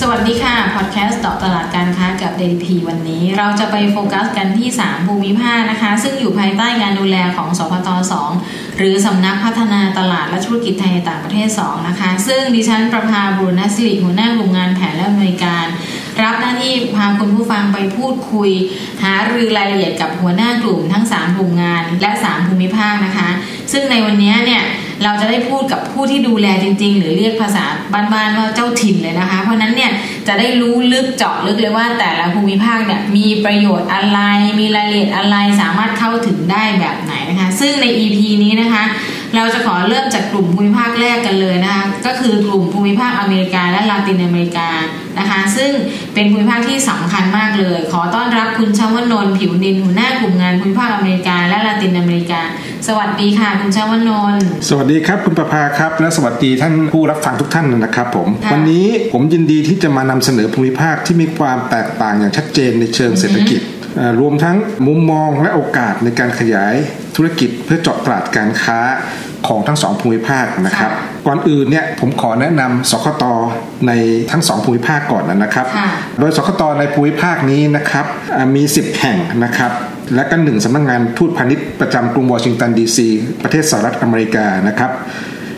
สวัสดีค่ะ พอดแคสต์ต่อตลาดการค้ากับ DDP วันนี้เราจะไปโฟกัสกันที่ 3 ภูมิภาคนะคะ ซึ่งอยู่ภายใต้การดูแลของสพต2หรือสำนักพัฒนาตลาดและธุรกิจไทยในต่างประเทศ 2 นะคะ ซึ่งดิฉันประภาบุรณสิริหัวหน้ากลุ่มงานแผนและอำนวยการ รับหน้าที่พาคุณผู้ฟังไปพูดคุย หารือรายละเอียดกับหัวหน้ากลุ่มทั้ง 3 กลุ่มงานและ 3 ภูมิภาคนะคะ ซึ่งในวันนี้เนี่ย เราจะได้พูดกับผู้ที่ดูแลจริง ๆ หรือเรียกภาษาบ้านๆว่าเจ้าถิ่นเลยนะคะ เพราะนั้นเนี่ยจะได้รู้ลึกเจาะลึกเลยว่าแต่ละภูมิภาคเนี่ยมีประโยชน์อะไร มีรายละเอียดอะไรสามารถเข้าถึงได้แบบไหนนะคะ ซึ่งใน EP นี้นะคะ เราจะขอเริ่มจากกลุ่มภูมิภาคแรกกันเลยนะคะ ก็คือกลุ่มภูมิภาคอเมริกาและลาตินอเมริกา นะคะ ซึ่งเป็นภูมิภาคที่สำคัญมากเลย ขอต้อนรับคุณชวนนท์ผิวนินหัวหน้ากลุ่มงานภูมิภาคอเมริกาและลาตินอเมริกา สวัสดีค่ะคุณชวนนท์สวัสดีครับคุณประภาครับ และสวัสดีท่านผู้รับฟังทุกท่านนะครับผมค่ะวันนี้ผมยินดีที่จะมานำเสนอภูมิภาคที่มีความแตกต่างอย่างชัดเจนในเชิงเศรษฐกิจเอ่อรวมทั้งมุมมองและโอกาสในการขยาย ธุรกิจเพื่อเจาะตลาดการค้าของทั้งสองภูมิภาคนะครับ ก่อนอื่นเนี่ยผมขอแนะนำสคตในทั้งสองภูมิภาคก่อนนะครับค่ะโดยสคตในภูมิภาคนี้นะครับอ่ามี 10 แห่งนะครับและก็หนึ่งสำนักงานทูตพาณิชย์ประจำกรุงวอชิงตันดีซีประเทศสหรัฐอเมริกานะครับ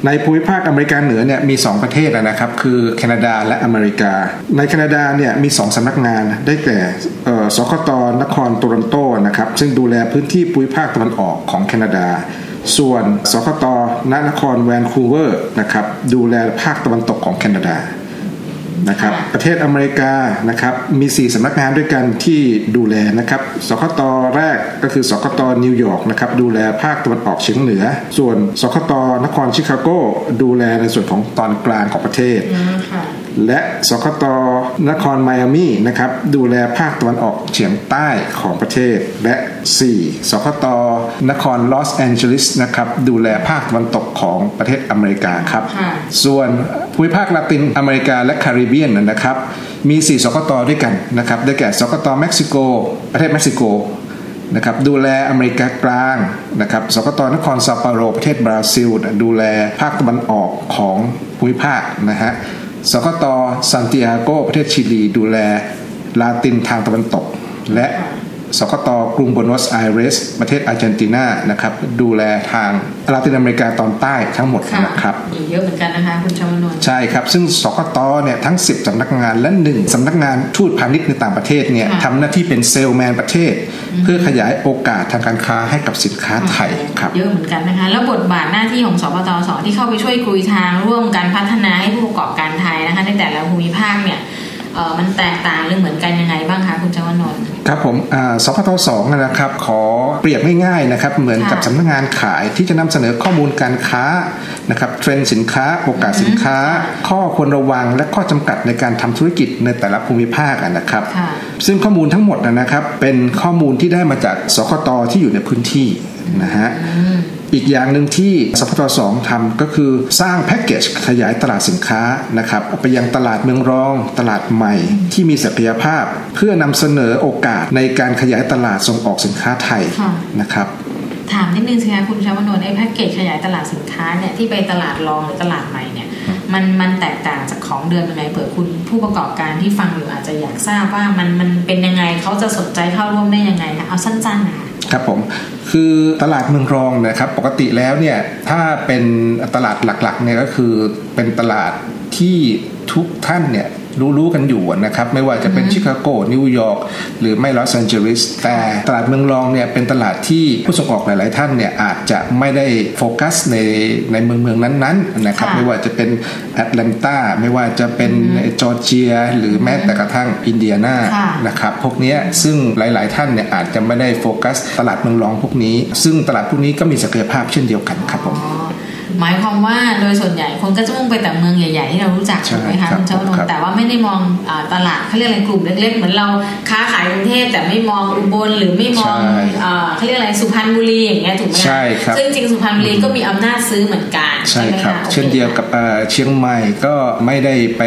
ในภูมิภาคอเมริกาเหนือเนี่ยมี 2 ประเทศนะครับ คือแคนาดาและอเมริกา ในแคนาดาเนี่ยมี 2สำนักงานได้แก่เอ่อสคตนครโตรอนโตนะครับซึ่งดูแลพื้นที่ภูมิภาคตะวันออกของแคนาดา ส่วนสคตณนครแวนคูเวอร์นะครับดูแลภาคตะวันตกของแคนาดา นะครับค่ะประเทศอเมริกานะครับมี4สำนักงานด้วยกันที่ดูแลนะครับสคตแรกก็คือสคตนิวยอร์กนะครับดูแลภาคตะวันออกเฉียงเหนือ ส่วนสคตนครชิคาโกดูแลในส่วนของตอนกลางของประเทศอืมค่ะและสคตนครไมอามีนะครับดูแลภาคตะวันออกเฉียงใต้ของประเทศ และ 4. สคตนครลอสแอนเจลิสนะครับดูแลภาคตะวันตกของประเทศอเมริกาครับค่ะส่วน ภูมิภาคลาตินอเมริกาและคาริบเบียนนะครับมี 4 สคตด้วยกันนะครับได้แก่สคตเม็กซิโก ประเทศเม็กซิโกนะครับดูแลอเมริกากลางนะครับสคตนครเซาเปาโลประเทศบราซิล ดูแลภาคตะวันออกของภูมิภาคนะฮะสคตซันติอาโกประเทศชิลี ดูแลลาตินทางตะวันตก และ สคตกรุงบัวโนสไอเรส ประเทศอาร์เจนตินานะครับดูแลทางลาตินอเมริกาตอนใต้ทั้งหมดค่ะนะครับมีเยอะเหมือนกันนะคะคุณชวนนท์ใช่ครับ ซึ่งสคตเนี่ยทั้ง 10สำนักงานและ 1สำนักงานทูตพาณิชย์ในต่างประเทศเนี่ยค่ะทำหน้าที่เป็นเซลแมนประเทศ เพื่อขยายโอกาสทางการค้าให้กับสินค้าไทยครับเยอะเหมือนกันนะคะ แล้วบทบาทหน้าที่ของสปตสที่เข้าไปช่วยกลุยทางร่วมการพัฒนาให้ผู้ประกอบการไทยนะคะในแต่ละภูมิภาคเนี่ยเออมันแตกต่างหรือเหมือนกันยังไงบ้างคะคุณชวนนท์ ครับผมอ่าสพทสองนะครับ ขอเปรียบง่ายๆนะครับ เหมือนกับค่ะสำนักงานขายที่จะนำเสนอข้อมูลการค้านะครับเทรนด์สินค้า โอกาสสินค้า ข้อควรระวังและข้อจำกัดในการทำธุรกิจในแต่ละภูมิภาคอะนะครับค่ะซึ่งข้อมูลทั้งหมดนะครับ เป็นข้อมูลที่ได้มาจากสคตที่อยู่ในพื้นที่นะฮะ อีกอย่างหนึ่งที่สพทสองทำก็คือสร้างแพ็กเกจขยายตลาดสินค้านะครับไปยังตลาดเมืองรอง ตลาดใหม่ที่มีศักยภาพ เพื่อนำเสนอโอกาสในการขยายตลาดส่งออกสินค้าไทยค่ะนะครับถามนิดนึงสิคะคุณชวนนท์ไอ้แพ็กเกจขยายตลาดสินค้าเนี่ยที่ไปตลาดรองหรือตลาดใหม่เนี่ยมันมันแตกต่างจากของเดิมยังไงเผื่อคุณผู้ประกอบการที่ฟังอยู่อาจจะอยากทราบว่ามันมันเป็นยังไงเขาจะสนใจเข้าร่วมได้ยังไงคะเอาสั้นๆนะคะ ครับผมคือตลาดเมืองรองนะครับปกติแล้วเนี่ยถ้าเป็นตลาดหลักๆเนี่ยก็คือเป็นตลาดที่ทุกท่านเนี่ย รู้ๆกันอยู่นะครับ ไม่ว่าจะเป็นชิคาโกนิวยอร์กหรือไม่ลอสแอนเจลิสแต่ตลาดเมืองรองเนี่ยเป็นตลาดที่ผู้ส่งออกหลาย ๆ ท่านเนี่ยอาจจะไม่ได้โฟกัสในในเมืองเมืองนั้นๆนะครับค่ะไม่ว่าจะเป็นแอตแลนตาไม่ว่าจะเป็นจอร์เจีย หรือแม้แต่กระทั่งอินเดียนาค่ะนะครับพวกเนี้ยซึ่งหลาย ๆ ท่านเนี่ยอาจจะไม่ได้โฟกัส ตลาดเมืองรองพวกนี้ ซึ่งตลาดพวกนี้ก็มีศักยภาพเช่นเดียวกันครับผมอ๋อ หมายความว่าโดยส่วนใหญ่คนก็จะมุ่งไปแต่เมืองใหญ่ๆที่เรารู้จักใช่ถูกไหมคะครับคุณเจ้าวนครันบแต่ว่าไม่ได้มองอาตลาดเขาเรียกอะไรกลุ่มเล็ก ๆ เหมือนเราค้าขายกรุงเทพแต่ไม่มองอุบลหรือไม่มองใช่อ่าเขาเรียกอะไรสุพรรณบุรีอย่างเงี้ยถูกไหมะใช่ครับซึ่งจริงๆสุพรรณบุรีก็มีอำนาจซื้อเหมือนกันใช่ไหมครับะโอเช่นเดียวกับเอ่อเชียงใหม่ก็ไม่ได้ไป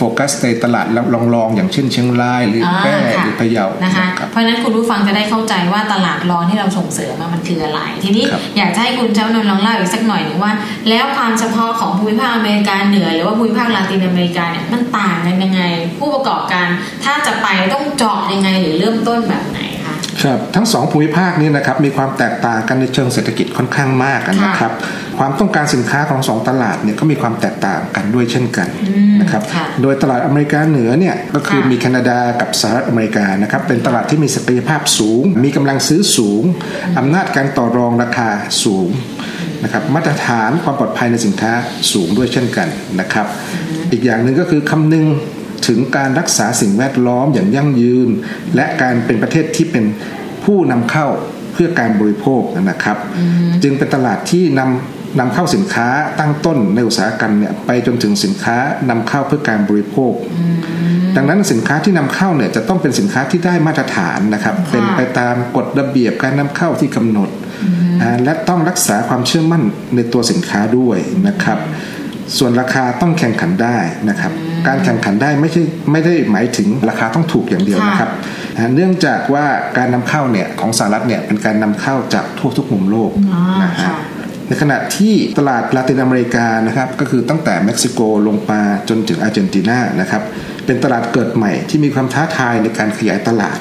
โฟกัสในตลาดรองๆอย่างเช่นเชียงรายหรือออ่าแพร่ค่ะหรือพะเยานะคะครับเพราะฉะนั้นคุณผู้ฟังจะได้เข้าใจว่าตลาดรองที่เราส่งเสริมอะมันคืออะไร ทีนี้ครับอยากจะให้คุณเจ้านนท์ลองเล่าอีกสักหน่อยหนึงว่าแล้วความเฉพาะของภูมิภาคอเมริกาเหนือ หรือว่าภูมิภาคลาตินอเมริกาเนี่ยมันต่างกันยังไง ผู้ประกอบการถ้าจะไปต้องเจาะยังไงหรือเริ่มต้นแบบไหนคะครับทั้งสองภูมิภาคนี้นะครับมีความแตกต่างกันในเชิงเศรษฐกิจค่อนข้างมากนะครับ ความต้องการสินค้าของสองตลาดเนี่ยก็มีความแตกต่างกันด้วยเช่นกันนะครับค่ะโดยตลาดอเมริกาเหนือเนี่ยก็คือค่ะมีแคนาดากับสหรัฐอเมริกานะครับเป็นตลาดที่มีศักยภาพสูง มีกำลังซื้อสูงอำนาจการต่อรองราคาสูง นะครับมาตรฐานความปลอดภัยในสินค้าสูงด้วยเช่นกันนะครับ อีกอย่างหนึ่งก็คือคำนึงถึงการรักษาสิ่งแวดล้อมอย่างยั่งยืน และการเป็นประเทศที่เป็นผู้นำเข้าเพื่อการบริโภคนะครับ จึงเป็นตลาดที่นำนำเข้าสินค้าตั้งต้นในอุตสาหกรรมเนี่ยไปจนถึงสินค้านำเข้าเพื่อการบริโภค ดังนั้นสินค้าที่นำเข้าเนี่ยจะต้องเป็นสินค้าที่ได้มาตรฐานนะครับ เป็นไปตามกฎระเบียบการนำเข้าที่กำหนด และต้องรักษาความเชื่อมั่นในตัวสินค้าด้วยนะครับ ส่วนราคาต้องแข่งขันได้นะครับ การแข่งขันได้ไม่ใช่ไม่ได้หมายถึงราคาต้องถูกอย่างเดียวค่ะนะครับอ่าเนื่องจากว่าการนำเข้าเนี่ยของสหรัฐเนี่ยเป็นการนำเข้าจากทั่วทุกมุมโลกอ๋อนะฮะค่ะในขณะที่ตลาดลาตินอเมริกานะครับก็คือตั้งแต่เม็กซิโกลงมาจนถึงอาร์เจนตินานะครับเป็นตลาดเกิดใหม่ที่มีความท้าทายในการขยายตลาด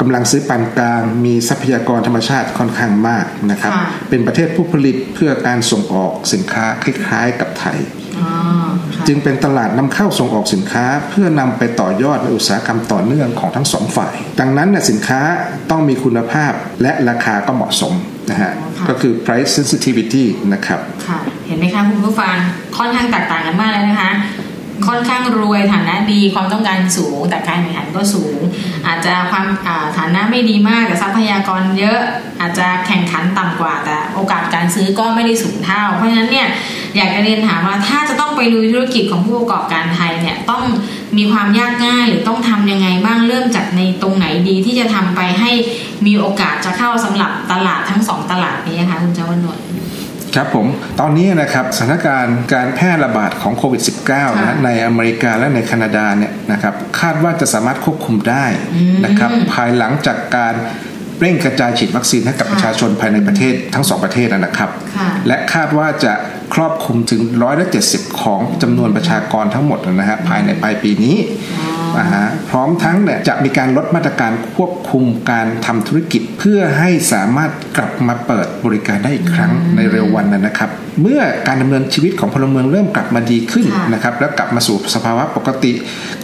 กำลังซื้อปานกลาง มีทรัพยากรธรรมชาติค่อนข้างมากนะครับค่ะเป็นประเทศผู้ผลิตเพื่อการส่งออกสินค้าคล้าย ๆ กับไทยอ๋อค่ะจึงเป็นตลาดนำเข้าส่งออกสินค้า เพื่อนำไปต่อยอดในอุตสาหกรรมต่อเนื่องของทั้งสองฝ่าย ดังนั้นเนี่ยสินค้าต้องมีคุณภาพและราคาก็เหมาะสมนะฮะอ๋อค่ะก็คือ price sensitivity นะครับค่ะเห็นไหมคะคุณผู้ฟังค่อนข้างแตกต่างกันมากเลยนะคะ ค่อนข้างรวยฐานะดีความต้องการสูง แต่การแข่งขันก็สูง อาจจะความฐานะไม่ดีมากแต่ทรัพยากรเยอะอาจจะแข่งขันต่ำกว่า แต่โอกาสการซื้อก็ไม่ได้สูงเท่า เพราะฉะนั้นเนี่ยอยากจะเรียนถามว่าถ้าจะต้องไปลุยธุรกิจของผู้ประกอบการไทยเนี่ยต้องมีความยากง่ายหรือต้องทำยังไงบ้างเริ่มจากในตรงไหนดีที่จะทำไปให้มีโอกาสจะเข้าสำหรับตลาดทั้งสองตลาดนี้นะคะคุณเจ้าวันนวล ครับผมตอนนี้นะครับสถานการณ์การแพร่ระบาดของโควิด -19 นะค่ะในอเมริกาและในแคนาดาเนี่ยนะครับคาดว่าจะสามารถควบคุมได้นะครับภายหลังจากการเร่งกระจายฉีดวัคซีนให้กับค่ะประชาชนภายในประเทศทั้งสองประเทศนะครับค่ะและคาดว่าจะครอบคลุมถึงร้อยละ70ของจำนวนประชากรทั้งหมดนะฮะภายในปลายปีนี้าฮะ พร้อมทั้งเนี่ยจะมีการลดมาตรการควบคุมการทำธุรกิจ เพื่อให้สามารถกลับมาเปิดบริการได้อีกครั้งในเร็ววันนั้นนะครับเมื่อการดำเนินชีวิตของพลเมืองเริ่มกลับมาดีขึ้นค่ะนะครับและกลับมาสู่สภาวะปกติ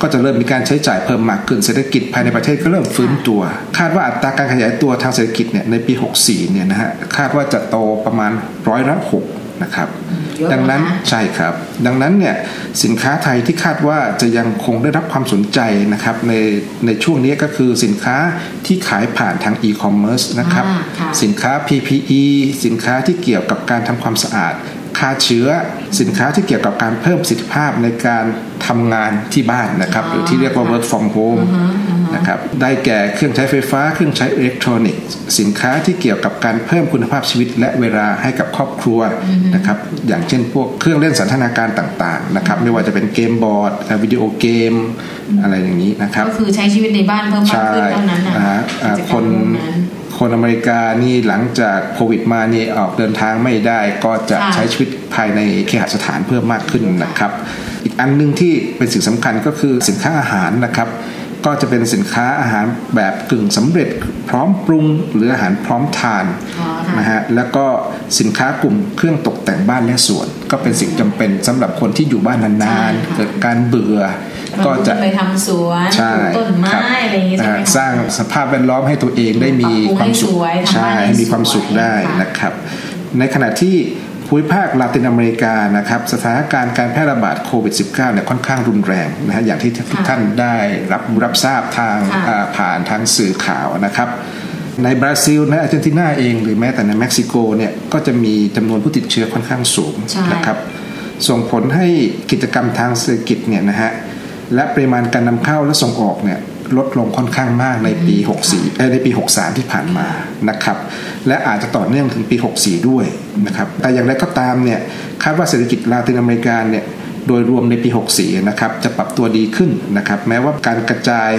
ก็จะเริ่มมีการใช้จ่ายเพิ่มมากขึ้นเศรษฐกิจภายในประเทศก็เริ่มฟื้นตัว คาดว่าอัตราการขยายตัวทางเศรษฐกิจเนี่ยในปี 64เนี่ยนะฮะคาดว่าจะโตประมาณร้อยละหก นะครับเยอะนะดังนั้นใช่ครับ ดังนั้นเนี่ยสินค้าไทยที่คาดว่าจะยังคงได้รับความสนใจนะครับในในช่วงนี้ก็คือสินค้าที่ขายผ่านทางอีคอมเมิร์ซนะครับอ่าค่ะสินค้า PPE สินค้าที่เกี่ยวกับการทำความสะอาด ฆ่าเชื้อ สินค้าที่เกี่ยวกับการเพิ่มประสิทธิภาพในการทำงานที่บ้านนะครับหรือที่เรียกว่า work from home นะครับได้แก่เครื่องใช้ไฟฟ้าเครื่องใช้อิเล็กทรอนิกส์สินค้าที่เกี่ยวกับการเพิ่มคุณภาพชีวิตและเวลาให้กับครอบครัวนะครับอย่างเช่นพวกเครื่องเล่นสันทนาการต่างๆนะครับไม่ว่าจะเป็นเกมบอร์ดวิดีโอเกมอะไรอย่างนี้นะครับก็คือใช้ชีวิตในบ้านเพิ่มมากใช่ขึ้นเท่านั้นนะอ่าอ่ากิจกครรมนพวกนั้น คนอเมริกานี่หลังจากโควิดมานี่ออกเดินทางไม่ได้ก็จะค่ะใช้ชีวิตภายในเคหสถานเพิ่มมากขึ้นนะครับ อีกอันหนึงที่เป็นสิ่งสำคัญก็คือสินค้าอาหารนะครับ ก็จะเป็นสินค้าอาหารแบบกึ่งสำเร็จพร้อมปรุงหรืออาหารพร้อมทานอ๋อค่ะนะฮะแล้วก็สินค้ากลุ่มเครื่องตกแต่งบ้านและสวน ก็เป็นสิ่งจำเป็นสำหรับคนที่อยู่บ้านนานใช่ๆค่ะเกิดการเบื่อ ก็จะไปทำสวนใช่ปลูกต้นไม้ครับอะไรอย่างงี้ใช่ไหมอ่าคะสร้างสภาพแวดล้อมให้ตัวเองได้มีปรับปรุงความสุขให้สวยทำใช่บ้านให้ให้มีความสุขสวยได้ค่ะนะครับ ในขณะที่ภูมิภาคลาตินอเมริกานะครับสถานการณ์การแพร่ระบาดโควิด -19 เนี่ยค่อนข้างรุนแรงนะฮะอย่างที่ทุกท่านได้รับรับทราบทางค่ะอ่าผ่านทางสื่อข่าวนะครับ ในบราซิลในอาร์เจนตินาเองหรือแม้แต่ในเม็กซิโกเนี่ยก็จะมีจำนวนผู้ติดเชื้อค่อนข้างสูงใช่นะครับ ส่งผลให้กิจกรรมทางเศรษฐกิจเนี่ยนะฮะ และปริมาณการนำเข้าและส่งออกเนี่ยลดลงค่อนข้างมากในปี 64เอ้ยในปี 63 ที่ผ่านมานะครับ และอาจจะต่อเนื่องถึงปี 64 ด้วยนะครับ แต่อย่างไรก็ตามเนี่ยคาดว่าเศรษฐกิจลาตินอเมริกาเนี่ยโดยรวมในปี 64 นะครับจะปรับตัวดีขึ้นนะครับ แม้ว่าการกระจาย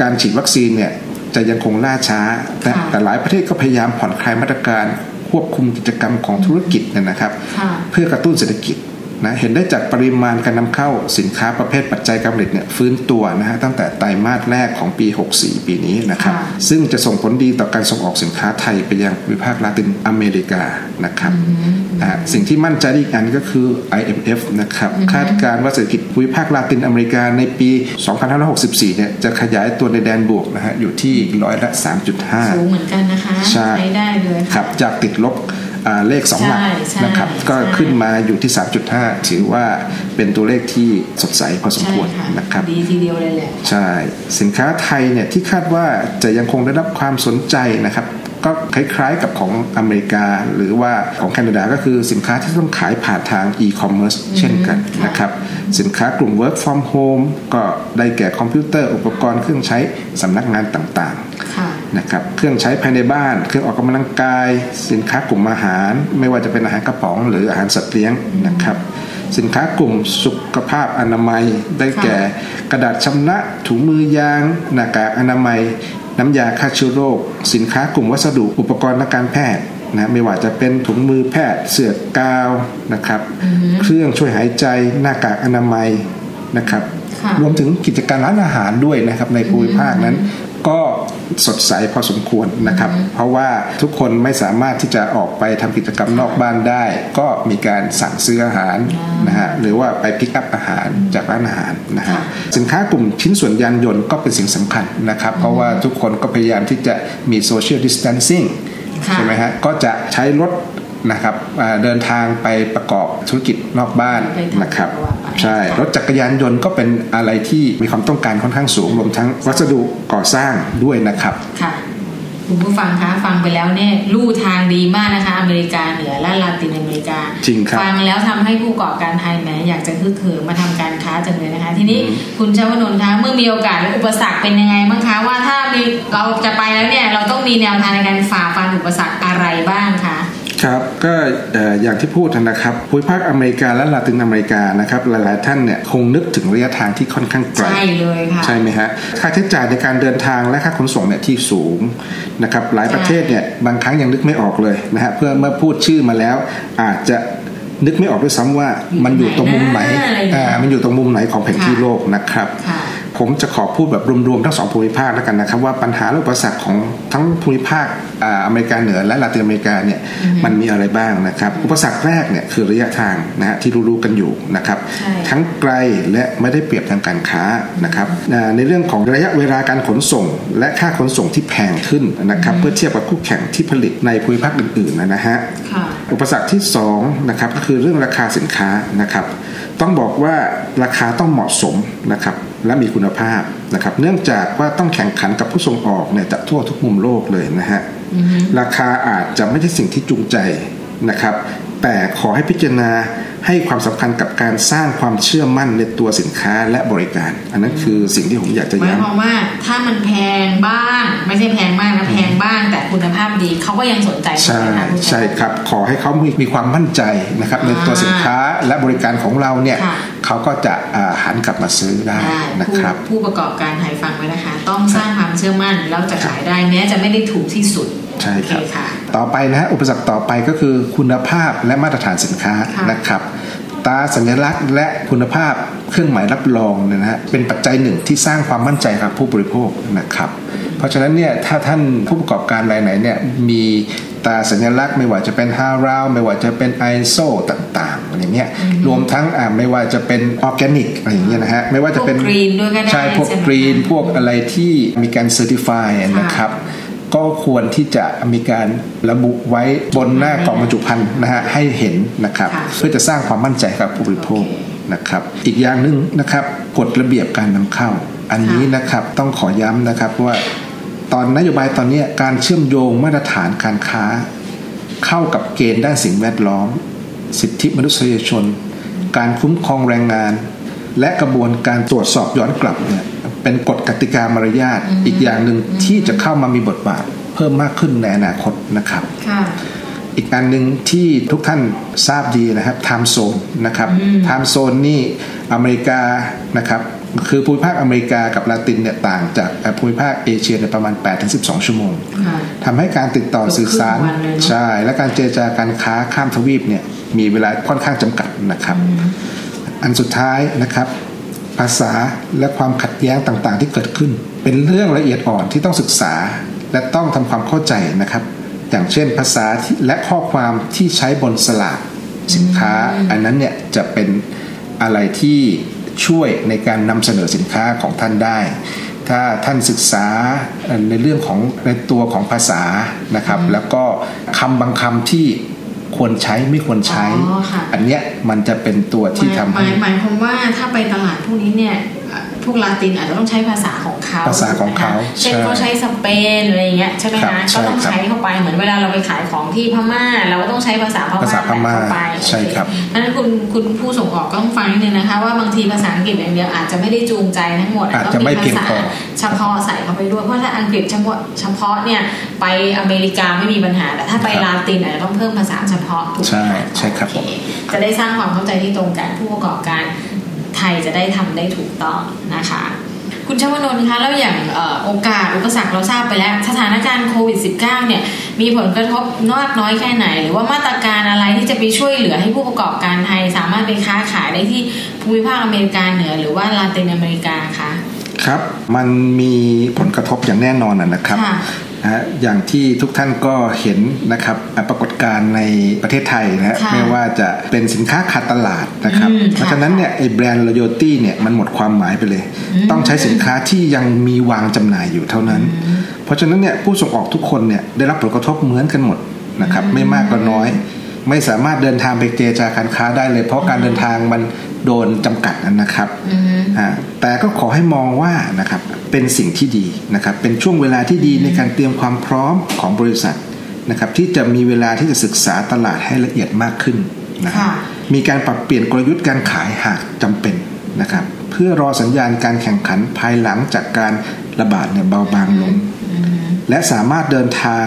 การฉีดวัคซีนเนี่ยจะยังคงล่าช้า แต่ค่ะแต่หลายประเทศก็พยายามผ่อนคลายมาตรการควบคุมกิจกรรมของธุรกิจเนยนะครับค่ะเพื่อกระตุ้นเศรษฐกิจ นะเห็นได้จากปริมาณการนำเข้าสินค้าประเภทปัจจัยการผลิตเนี่ยฟื้นตัวนะฮะตั้งแต่ไตรมาสแรกของปี 64 ปีนี้นะครับค่ะซึ่งจะส่งผลดีต่อการส่งออกสินค้าไทยไปยังภูมิภาคลาตินอเมริกานะครับนะฮะสิ่งที่มั่นใจได้อีกอันก็คือ IMF นะครับคาดการณ์ว่าเศรษฐกิจภูมิภาคลาตินอเมริกาในปี 2564 เนี่ยจะขยายตัวในแดนบวกนะฮะอยู่ที่ร้อยละ 3.5 สูงเหมือนกันนะคะใช่ได้เลยครับจากติดลบอ่า เลข 2 หลักใช่ใช่นะครับ ก็ใช่ขึ้นมาอยู่ที่ 3.5 ถือว่าเป็นตัวเลขที่สดใสพอสมใช่ควรค่ะนะครับดีทีเดียวเลยแหละใช่ สินค้าไทยเนี่ยที่คาดว่าจะยังคงได้รับความสนใจนะครับก็คล้ายๆกับของอเมริกา หรือว่าของแคนาดาก็คือสินค้าที่ต้องขายผ่านทาง e-commerce เช่นกันค่ะนะครับสินค้ากลุ่ม work from home ก็ได้แก่คอมพิวเตอร์อุปกรณ์เครื่องใช้สำนักงานต่างๆค่ะ นะครับเครื่องใช้ภายในบ้าน เครื่องออกกำลังกาย สินค้ากลุ่มอาหาร ไม่ว่าจะเป็นอาหารกระป๋องหรืออาหารสัตว์เลี้ยงนะครับ สินค้ากลุ่มสุขภาพอนามัย ได้แก่กระดาษชำระถุงมือยางหน้ากากอนามัย น้ำยาฆ่าเชื้อโรค สินค้ากลุ่มวัสดุอุปกรณ์ทางการแพทย์นะไม่ว่าจะเป็นถุงมือแพทย์เสื้อกาวนะครับเครื่องช่วยหายใจหน้ากากอนามัยนะครับค่ะรวมถึงกิจการร้านอาหารด้วยนะครับในภูมิภาคนั้น ก็สดใสพอสมควรนะครับ เพราะว่าทุกคนไม่สามารถที่จะออกไปทำกิจกรรมนอกบ้านได้ ก็มีการสั่งซื้ออาหารนะฮะหรือว่าไปพิกอัพอาหารจากร้านอาหารนะฮะค่ะสินค้ากลุ่มชิ้นส่วนยานยนต์ก็เป็นสิ่งสำคัญนะครับ เพราะว่าทุกคนก็พยายามที่จะมี social distancing ค่ะใช่ไหมฮะก็จะใช้รถ นะครับอ่าเดินทางไปประกอบธุรกิจนอกบ้านไปทำนะครับว่าไปใช่ค่ะรถจักรยานยนต์ก็เป็นอะไรที่มีความต้องการค่อนข้างสูงรวมทั้งวัสดุก่อสร้างด้วยนะครับค่ะคุณผู้ฟังคะฟังไปแล้วเนี่ยลู่ทางดีมากนะคะ อเมริกาเหนือและลาตินอเมริกาจริงครับฟังแล้วทำให้ผู้ประกอบการไทยแหมอยากจะคึกเขิมมาทำการค้าจังเลยนะคะ ทีนี้คุณชวนนท์คะเมื่อมีโอกาสและอุปสรรคเป็นยังไงบ้างคะว่าถ้ามีเราจะไปแล้วเนี่ยเราต้องมีแนวทางในการฝ่าฟันอุปสรรคอะไรบ้างคะ ครับก็เอ่ออย่างที่พูดนะครับภูมิภาคอเมริกาและลาตินอเมริกานะครับหลายๆท่านเนี่ยคงนึกถึงระยะทางที่ค่อนข้างไกลใช่เลยค่ะใช่ไหมฮะค่าใช้จ่ายในการเดินทางและค่าขนส่งเนี่ยที่สูงนะครับหลายประเทศเนี่ยบางครั้งยังนึกไม่ออกเลยนะฮะเพื่อเมื่อพูดชื่อมาแล้วอาจจะนึกไม่ออกด้วยซ้ำว่ามันอยู่ตรงมุมไหนอะไรอย่างเงี้ยอ่ามันอยู่ตรงมุมไหนของแผนที่โลกนะครับค่ะ ผมจะขอพูดแบบรวมๆทั้งสองภูมิภาคแล้วกันนะครับว่าปัญหาและอุปสรรคของทั้งภูมิภาคอ่าอเมริกาเหนือและลาตินอเมริกาเนี่ยมันมีอะไรบ้างนะครับอุปสรรคแรกเนี่ยคือระยะทางนะฮะที่รู้ๆกันอยู่นะครับใช่ทั้งไกลและไม่ได้เปรียบทางการค้านะครับอ่าในเรื่องของระยะเวลาการขนส่ง และค่าขนส่งที่แพงขึ้นนะครับเพื่อเทียบกับคู่แข่งที่ผลิตในภูมิภาคอื่นๆนะฮะค่ะอุปสรรคที่2นะครับก็คือเรื่องราคาสินค้านะครับต้องบอกว่าราคาต้องเหมาะสมนะครับ และมีคุณภาพนะครับ เนื่องจากว่าต้องแข่งขันกับผู้ส่งออกเนี่ยจากทั่วทุกมุมโลกเลยนะฮะราคาอาจจะไม่ใช่สิ่งที่จูงใจนะครับ แต่ขอให้พิจารณา ให้ความสำคัญกับการสร้างความเชื่อมั่นในตัวสินค้าและบริการ อันนั้นคือสิ่งที่ผมอยากจะหมายย้ำความว่าถ้ามันแพงบ้างไม่ใช่แพงมากนะแพงบ้างแต่คุณภาพดีเขาก็ยังสนใจใช่ไหมคะคุณใช่ครับขอให้เขามีมีความมั่นใจนะครับในตัวสินค้าและบริการของเราเนี่ยค่ะเขาก็จะอ่าหันกลับมาซื้อได้ได้นะครับผู้ผู้ประกอบการไทยฟังไว้นะคะ ต้องสร้างความเชื่อมั่นแล้วจะขายได้แม้จะไม่ได้ถูกที่สุด ใช่ครับโอเค่ะต่อไปนะฮะอุปสรรคต่อไปก็คือคุณภาพและมาตรฐานสินค้าค่ะนะครับตราสัญลักษณ์และคุณภาพเครื่องหมายรับรองเนี่ยนะฮะเป็นปัจจัยหนึ่งที่สร้างความมั่นใจกับผู้บริโภคนะครับ เพราะฉะนั้นเนี่ยถ้าท่านผู้ประกอบการรายไหนเนี่ยมีตราสัญลักษณ์ไม่ว่าจะเป็นฮาราวไม่ว่าจะเป็น ISO ต่างๆอะไรเงี้ยรวมทั้งอ่าไม่ว่าจะเป็นออร์แกนิกอะไรอย่างเงี้ยนะฮะไม่ว่าจะเป็นพวก green ด้วยก็ได้ใช่พวกใช่ไหมกรีนพวกอะไรที่มีการเซอร์ติฟายนะครับ ก็ควรที่จะมีการระบุไว้บนหน้ากล่องบรรจุภัณฑ์นะฮะให้เห็นนะครับค่ะเพื่อจะสร้างความมั่นใจกับผู้บริโภคโอเคนะครับอีกอย่างหนึ่งนะครับกฎระเบียบการนำเข้า อันนี้นะครับต้องขอย้ำนะครับว่าตอนนโยบายตอนนี้การเชื่อมโยงมาตรฐานการค้า เข้ากับเกณฑ์ด้านสิ่งแวดล้อม สิทธิมนุษยชน การคุ้มครองแรงงาน และกระบวนการตรวจสอบย้อนกลับเนี่ย เป็นกฎกติกามารยาทอีกอย่างหนึ่งที่จะเข้ามามีบทบาท เพิ่มมากขึ้นในอนาคตนะครับค่ะอีกอันหนึ่งที่ทุกท่านทราบดีนะครับ time zone นะครับ time zone นี่อเมริกานะครับคือภูมิภาคอเมริกากับลาตินเนี่ยต่างจากภูมิภาคเอเชียเนี่ยประมาณ 8-12 ชั่วโมงค่ะทำให้การติดต่อสื่อสารเกือบครึ่งวันเลยเนอะใช่และการเจรจาการค้าข้ามทวีปเนี่ยมีเวลาค่อนข้างจำกัดนะครับ อันสุดท้ายนะครับ ภาษาและความขัดแย้งต่างๆ ที่เกิดขึ้น เป็นเรื่องละเอียดอ่อนที่ต้องศึกษา และต้องทำความเข้าใจนะครับ อย่างเช่นภาษาที่และข้อความที่ใช้บนสลากสินค้า อันนั้นเนี่ยจะเป็นอะไรที่ช่วยในการนำเสนอสินค้าของท่านได้ ถ้าท่านศึกษาในเรื่องของในตัวของภาษานะครับ แล้วก็คำบางคำที่ ควรใช้ไม่ควรใช้อ๋อค่ะอันเนี้ยมันจะเป็นตัวที่ทำหให้มายหมายความว่าถ้าไปตลาดพวกนี้เนี่ยเอ่อ พวกลาตินอาจจะต้องใช้ภาษาของเขาภาษาของเขาเช่นใช่เขาใช้สเปนอะไรอย่างเงี้ยใช่ไหมครัคะบใช่ก็ต้องครับใช้เข้าไปเหมือนเวลาเราไปขายของที่พม่า เราก็ต้องใช้ภาษาพม่าภาษาพม่าเข้าไปใช่ครับดังนั้นคุณคุณผู้ส่งออกก็ต้องฟังนิดนึงนะคะ ว่าบางทีภาษาอังกฤษอย่างเดียวอาจจะไม่ได้จูงใจทั้งหมดอาจจะไม่เพียงพอเฉพาะใส่เข้าไปด้วยเพราะถ้าอังกฤษเฉพาะเฉพาะเนี่ยไปอเมริกาไม่มีปัญหา แต่ถ้าไปลาตินอาจจะต้องเพิ่มภาษาเฉพาะถูกไหมใช่คะใช่ครับโอเจะได้สร้างความเข้าใจที่ตรงกันผู้ประกอบการ ไทยจะได้ทำได้ถูกต้องนะคะ คุณชวนนท์คะแล้วอย่างเอ่อโอกาสอุปสรรคเราทราบไปแล้ว สถานการณ์โควิด -19 เนี่ยมีผลกระทบน้อยน้อยแค่ไหน หรือว่ามาตรการอะไรที่จะไปช่วยเหลือให้ผู้ประกอบการไทย สามารถไปค้าขายได้ที่ภูมิภาคอเมริกาเหนือหรือว่าลาตินอเมริกาคะครับ มันมีผลกระทบอย่างแน่นอนนะนะครับค่ะ นะฮะอย่างที่ทุกท่านก็เห็นนะครับอะปรากฏการณ์ในประเทศไทยนะฮะค่ะไม่ว่าจะเป็นสินค้าขาดตลาดนะครับอืมเพราะฉะนั้นเนี่ยไอ้แบรนด์ loyalty เนี่ยมันหมดความหมายไปเลย ต้องใช้สินค้าที่ยังมีวางจำหน่ายอยู่เท่านั้น เพราะฉะนั้นเนี่ยผู้ส่งออกทุกคนเนี่ยได้รับผลกระทบเหมือนกันหมดนะครับไม่มากก็น้อย ไม่สามารถเดินทางไปเจรจาการค้าได้เลย เพราะการเดินทางมันโดนจำกัดนะครับอ่าแต่ก็ขอให้มองว่านะครับ เป็นสิ่งที่ดีนะครับ เป็นช่วงเวลาที่ดีในการเตรียมความพร้อมของบริษัทนะครับที่จะมีเวลาที่จะศึกษาตลาดให้ละเอียดมากขึ้นนะครับค่ะมีการปรับเปลี่ยนกลยุทธ์การขายหากจำเป็นนะครับ เพื่อรอสัญญาณการแข่งขันภายหลังจากการระบาดเนี่ยเบาบางลง และสามารถเดินทาง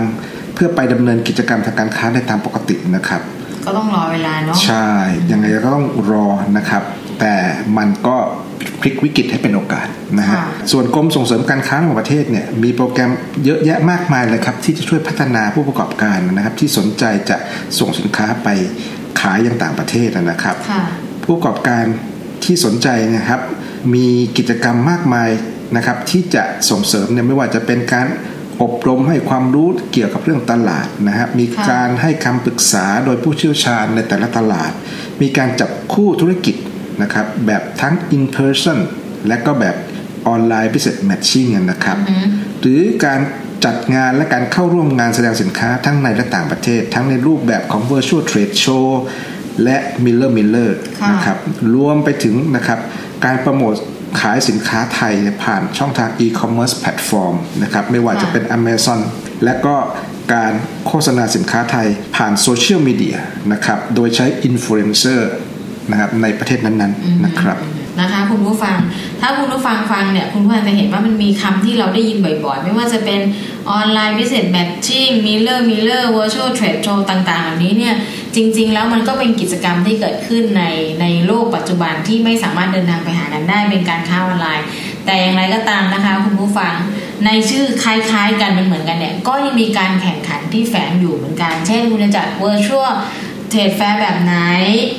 เพื่อไปดำเนินกิจกรรมทางการค้าได้ตามปกตินะครับ ก็ต้องรอเวลาเนาะใช่ยังไงก็ต้องรอนะครับ แต่มันก็ พลิกวิกฤตให้เป็นโอกาสนะฮะค่ะส่วนกรมส่งเสริมการค้าระหว่างประเทศเนี่ยมีโปรแกรมเยอะแยะมากมายเลยครับ ที่จะช่วยพัฒนาผู้ประกอบการนะครับ ที่สนใจจะส่งสินค้าไปขายยังต่างประเทศนะครับค่ะผู้ประกอบการที่สนใจนะครับ มีกิจกรรมมากมายนะครับ ที่จะส่งเสริมเนี่ยไม่ว่าจะเป็นการอบรมให้ความรู้เกี่ยวกับเรื่องตลาดนะครับ มีค่ะการให้คำปรึกษาโดยผู้เชี่ยวชาญในแต่ละตลาด มีการจับคู่ธุรกิจ นะครับแบบทั้ง in person และก็แบบออนไลน์ business matching นะครับ หรือการจัดงานและการเข้าร่วมงานแสดงสินค้าทั้งในและต่างประเทศ ทั้งในรูปแบบของ virtual trade show และ Mirror Mirror ค่ะนะครับรวมไปถึงนะครับการโปรโมทขายสินค้าไทยผ่านช่องทาง e-commerce platform นะครับไม่ว่าจะเป็น Amazon และก็การโฆษณาสินค้าไทยผ่านโซเชียลมีเดียนะครับโดยใช้อินฟลูเอนเซอร์ นะครับในประเทศนั้นๆนะครับนะคะคุณผู้ฟัง ถ้าคุณผู้ฟังฟังเนี่ยคุณผู้ฟังจะเห็นว่ามันมีคำที่เราได้ยินบ่อยๆ ไม่ว่าจะเป็นออนไลน์ business matching mirror mirror virtual trade show ต่างๆเหล่านี้เนี่ยจริง ๆ แล้วมันก็เป็นกิจกรรมที่เกิดขึ้นในในโลกปัจจุบันที่ไม่สามารถเดินทางไปหากันได้เป็นการค้าออนไลน์ แต่อย่างไรก็ตามนะคะคุณผู้ฟังในชื่อคล้ายๆ กันมันเหมือนกันเนี่ยก็ยังมีการแข่งขันที่แฝงอยู่เหมือนกัน เช่นคุณจะจัด virtual trade fair แบบไหน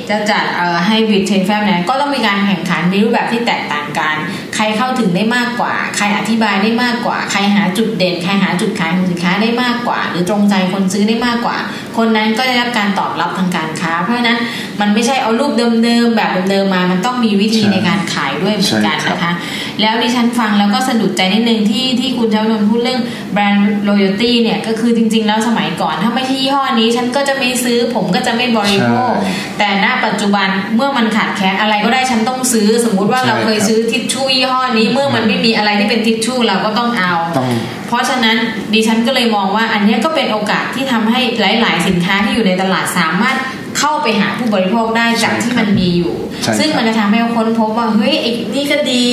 จะจัดเอ่อ hybrid trade fair ไหนก็ต้องมีการแข่งขันในรูปแบบที่แตกต่างกัน ใครเข้าถึงได้มากกว่า ใครอธิบายได้มากกว่า ใครหาจุดเด่น ใครหาจุดขายของสินค้าได้มากกว่า หรือตรงใจคนซื้อได้มากกว่า คนนั้นก็ได้รับการตอบรับทางการค้า เพราะฉะนั้นมันไม่ใช่เอารูปเดิมๆแบบเดิมๆมา มันต้องมีวิธีใช่ในการขายด้วยเหมือนกันใช่ครับนะคะ แล้วดิฉันฟังแล้วก็สะดุดใจนิดนึงที่ที่คุณเจ้านนท์พูดเรื่องแบรนด์ loyalty เนี่ยก็คือจริง ๆ แล้วสมัยก่อน ถ้าไม่ใช่ยี่ห้อนี้ฉันก็จะไม่ซื้อผมก็จะไม่บริโภคใช่แต่ณปัจจุบันเมื่อมันขาดแคลนอะไรก็ได้ฉันต้องซื้อ สมมุติว่าใช่เราเคยครับซื้อทิชชู่ยี่ห้อนี้เมื่อมันไม่มีอะไรที่เป็นทิชชู่เราก็ต้องเอาต้องเพราะฉะนั้นดิฉันก็เลยมองว่าอันเนี้ยก็เป็นโอกาสที่ทำให้หลาย ๆ สินค้าที่อยู่ในตลาดสามารถเข้าไปหาผู้บริโภคได้จากที่มันมีอยู่ใช่ครับซึ่งมันจะทำให้ค้นพบว่าเฮ้ยไอ้นี่ก็ดี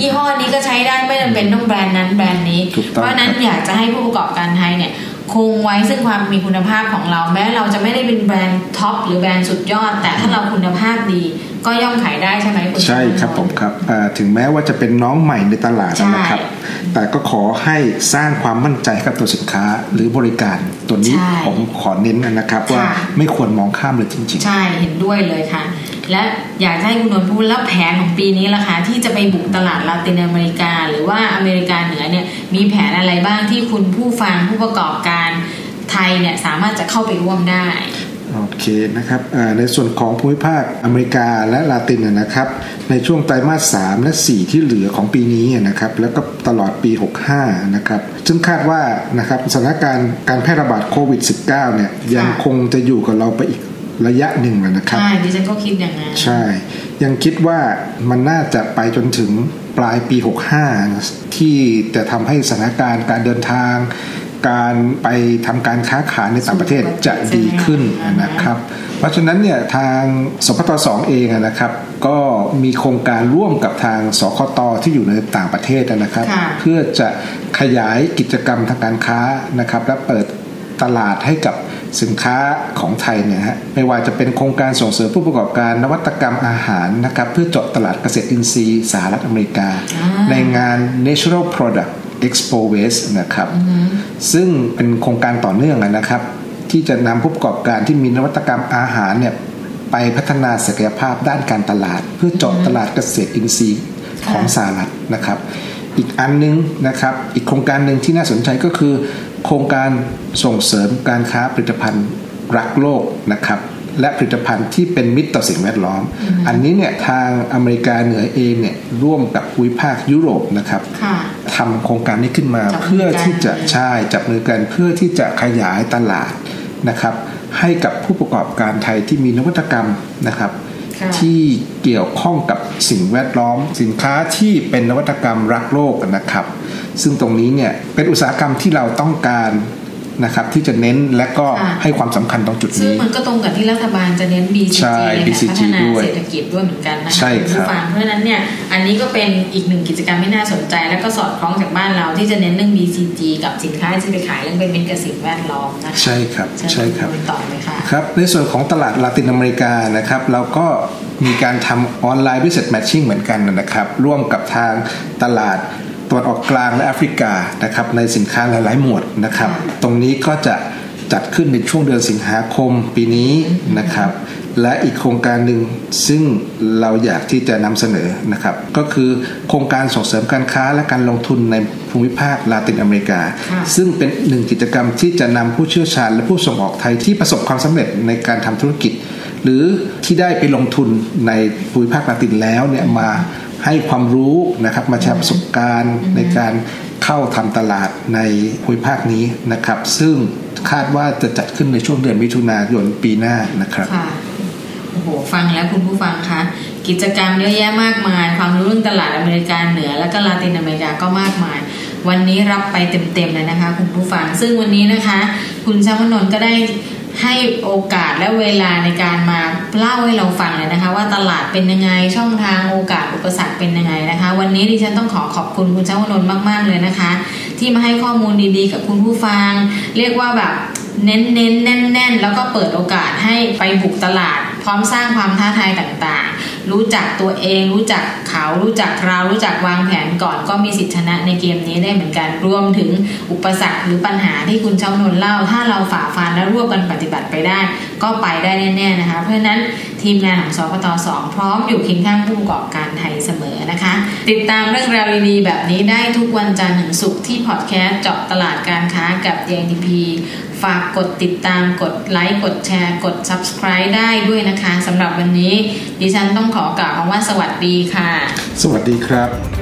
ยี่ห้อนี้ก็ใช้ได้ไม่จำเป็นต้องแบรนด์นั้นแบรนด์นี้ถูกต้องเพราะฉะนั้นอยากจะให้ผู้ประกอบการไทยเนี่ย คงไว้ซึ่งความมีคุณภาพของเราแม้เราจะไม่ได้เป็นแบรนด์ top หรือแบรนด์สุดยอด แต่ถ้าเราคุณภาพดีก็ย่อมขายได้ใช่ไหมคุณใช่ครับผมครับอ่าถึงแม้ว่าจะเป็นน้องใหม่ในตลาดนะครับใช่แต่ก็ขอให้สร้างความมั่นใจกับตัวสินค้าหรือบริการตัวนี้ใช่ผมขอเน้นนะครับว่าค่ะไม่ควรมองข้ามเลยจริงใช่เห็นด้วยเลยค่ะ และอยากให้คุณนนท์พูดแล้วแผนของปีนี้ล่ะคะที่จะไปบุกตลาดลาตินอเมริกา หรือว่าอเมริกาเหนือเนี่ยมีแผนอะไรบ้างที่คุณผู้ฟังผู้ประกอบการไทยเนี่ยสามารถจะเข้าไปร่วมได้โอเคนะครับในส่วนของภูมิภาคอเมริกาและลาตินนยนะครับ ในช่วงไตรมาส 3 และ 4 ที่เหลือของปีนี้นะครับ แล้วก็ตลอดปี 65 นะครับ ซึ่งคาดว่านะครับสถานการณ์การแพร่ระบาดโควิด -19 เนี่ยยังคงจะอยู่กับเราไปอีก ระยะหนึ่งนะครับใช่ดิฉันก็คิดอย่างนั้นใช่ ยังคิดว่ามันน่าจะไปจนถึงปลายปี 65 ที่จะทำให้สถานการณ์การเดินทาง การไปทำการค้าขายในต่างประเทศจะดีขึ้นนะครับ เพราะฉะนั้นเนี่ยทางสพตสองเองอะนะครับ ก็มีโครงการร่วมกับทางสคตที่อยู่ในต่างประเทศนะครับค่ะเพื่อจะขยายกิจกรรมทางการค้านะครับ และเปิดตลาดให้กับ สินค้าของไทยเนี่ยฮะไม่ว่าจะเป็นโครงการส่งเสริมผู้ประกอบการนวัตกรรมอาหารนะครับเพื่อเจาะตลาดเกษตรอินทรีย์สหรัฐอเมริกาอ่าในงาน Natural Product Expo West นะครับซึ่งเป็นโครงการต่อเนื่องนะครับ ที่จะนำผู้ประกอบการที่มีนวัตกรรมอาหารเนี่ยไปพัฒนาศักยภาพด้านการตลาด เพื่อเจาะตลาดเกษตรอินทรีย์ของสหรัฐนะครับ อีกอันนึงนะครับ อีกโครงการหนึ่งที่น่าสนใจก็คือ โครงการส่งเสริมการค้าผลิตภัณฑ์รักโลกนะครับและผลิตภัณฑ์ที่เป็นมิตรต่อสิ่งแวดล้อม อันนี้เนี่ยทางอเมริกาเหนือเองเนี่ยร่วมกับภูมิภาคยุโรปนะครับค่ะทำโครงการนี้ขึ้นมาจับมือกันเพื่อที่จะใช่จับมือกันเพื่อที่จะขยายตลาดนะครับ ให้กับผู้ประกอบการไทยที่มีนวัตกรรมนะครับค่ะ ที่เกี่ยวข้องกับสิ่งแวดล้อม สินค้าที่เป็นนวัตกรรมรักโลกนะครับ ซึ่งตรงนี้เนี่ยเป็นอุตสาหกรรมที่เราต้องการ นะครับที่จะเน้นและก็ค่ะให้ความสำคัญตรงจุดซึ่งนี้มันก็ตรงกับที่รัฐบาลจะเน้น BCG ใช่ในการ BCG พัฒนาด้วยเศรษฐกิจด้วยเหมือนกันนะคะใช่ณครับผู้ฟังเพราะฉะนั้นเนี่ยอันนี้ก็เป็นอีกหนึ่งกิจกรรมที่น่าสนใจ แล้วก็สอดคล้องจากบ้านเราที่จะเน้นเรื่อง BCG กับสินค้าที่จะไปขายเรื่องเป็นมิตรกับสิ่งแวดล้อมนะคะใช่ครับเชิญใช่ครับณต่อเลยค่ะครับในส่วนของตลาดลาตินอเมริกานะครับเราก็มีการทำออนไลน์ Business Matching เหมือนกันนะครับ ร่วมกับทางตลาด ตะวันออกกลางและแอฟริกานะครับในสินค้าหลาย ๆ หมวดนะครับ ตรงนี้ก็จะจัดขึ้นในช่วงเดือนสิงหาคมปีนี้นะครับ และอีกโครงการหนึ่งซึ่งเราอยากที่จะนำเสนอนะครับ ก็คือโครงการส่งเสริมการค้าและการลงทุนในภูมิภาคลาตินอเมริกาค่ะซึ่งเป็นหนึ่งกิจกรรมที่จะนำผู้เชี่ยวชาญและผู้ส่งออกไทยที่ประสบความสำเร็จในการทำธุรกิจ หรือที่ได้ไปลงทุนในภูมิภาคลาตินแล้วเนี่ยมา ให้ความรู้นะครับมาแชร์ประสบการณ์ในการเข้าทำตลาดในภูมิภาคนี้นะครับ ซึ่งคาดว่าจะจัดขึ้นในช่วงเดือนมิถุนายนปีหน้านะครับค่ะโอ้โหฟังแล้วคุณผู้ฟังคะกิจกรรมเยอะแยะมากมาย ความรู้เรื่องตลาดอเมริกาเหนือ แล้วก็ลาตินอเมริกาก็มากมาย วันนี้รับไปเต็มๆเลยนะคะ คุณผู้ฟังซึ่งวันนี้นะคะ คุณชามนนท์ก็ได้ ให้โอกาสและเวลาในการมาเล่าให้เราฟังเลยนะคะ ว่าตลาดเป็นยังไงช่องทางโอกาสอุปสรรคเป็นยังไงนะคะ วันนี้ดิฉันต้องขอขอบคุณคุณเจ้าวนนท์มาก ๆ เลยนะคะ ที่มาให้ข้อมูลดีๆ กับคุณผู้ฟัง เรียกว่าแบบเน้นเน้นแน่นแน่นๆแล้วก็เปิดโอกาสให้ไปบุกตลาด พร้อมสร้างความท้าทายต่างๆ รู้จักตัวเอง รู้จักเขารู้จักเรารู้จักวางแผนก่อนก็มีสิทธิชนะในเกมนี้ได้เหมือนกันรวมถึงอุปสรรคหรือปัญหาที่คุณเจ้านนเล่า ถ้าเราฝ่าฟันและร่วมกันปฏิบัติไปได้ ก็ไปได้แน่ๆนะคะเพราะฉะนั้น ทีมงานของสพตสองพร้อมอยู่เคียงข้างผู้ประกอบการไทยเสมอนะคะ ติดตามเรื่องราวดีๆแบบนี้ได้ทุกวันจันทร์ถึงศุกร์ที่พอดแคสต์เจาะตลาดการค้ากับ JNTP ฝากกดติดตามกดไลค์กดแชร์กด subscribe ได้ด้วยนะคะสำหรับวันนี้ ดิฉันต้องขอกล่าวคำว่าสวัสดีค่ะ สวัสดีครับ